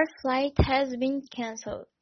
Our flight has been cancelled.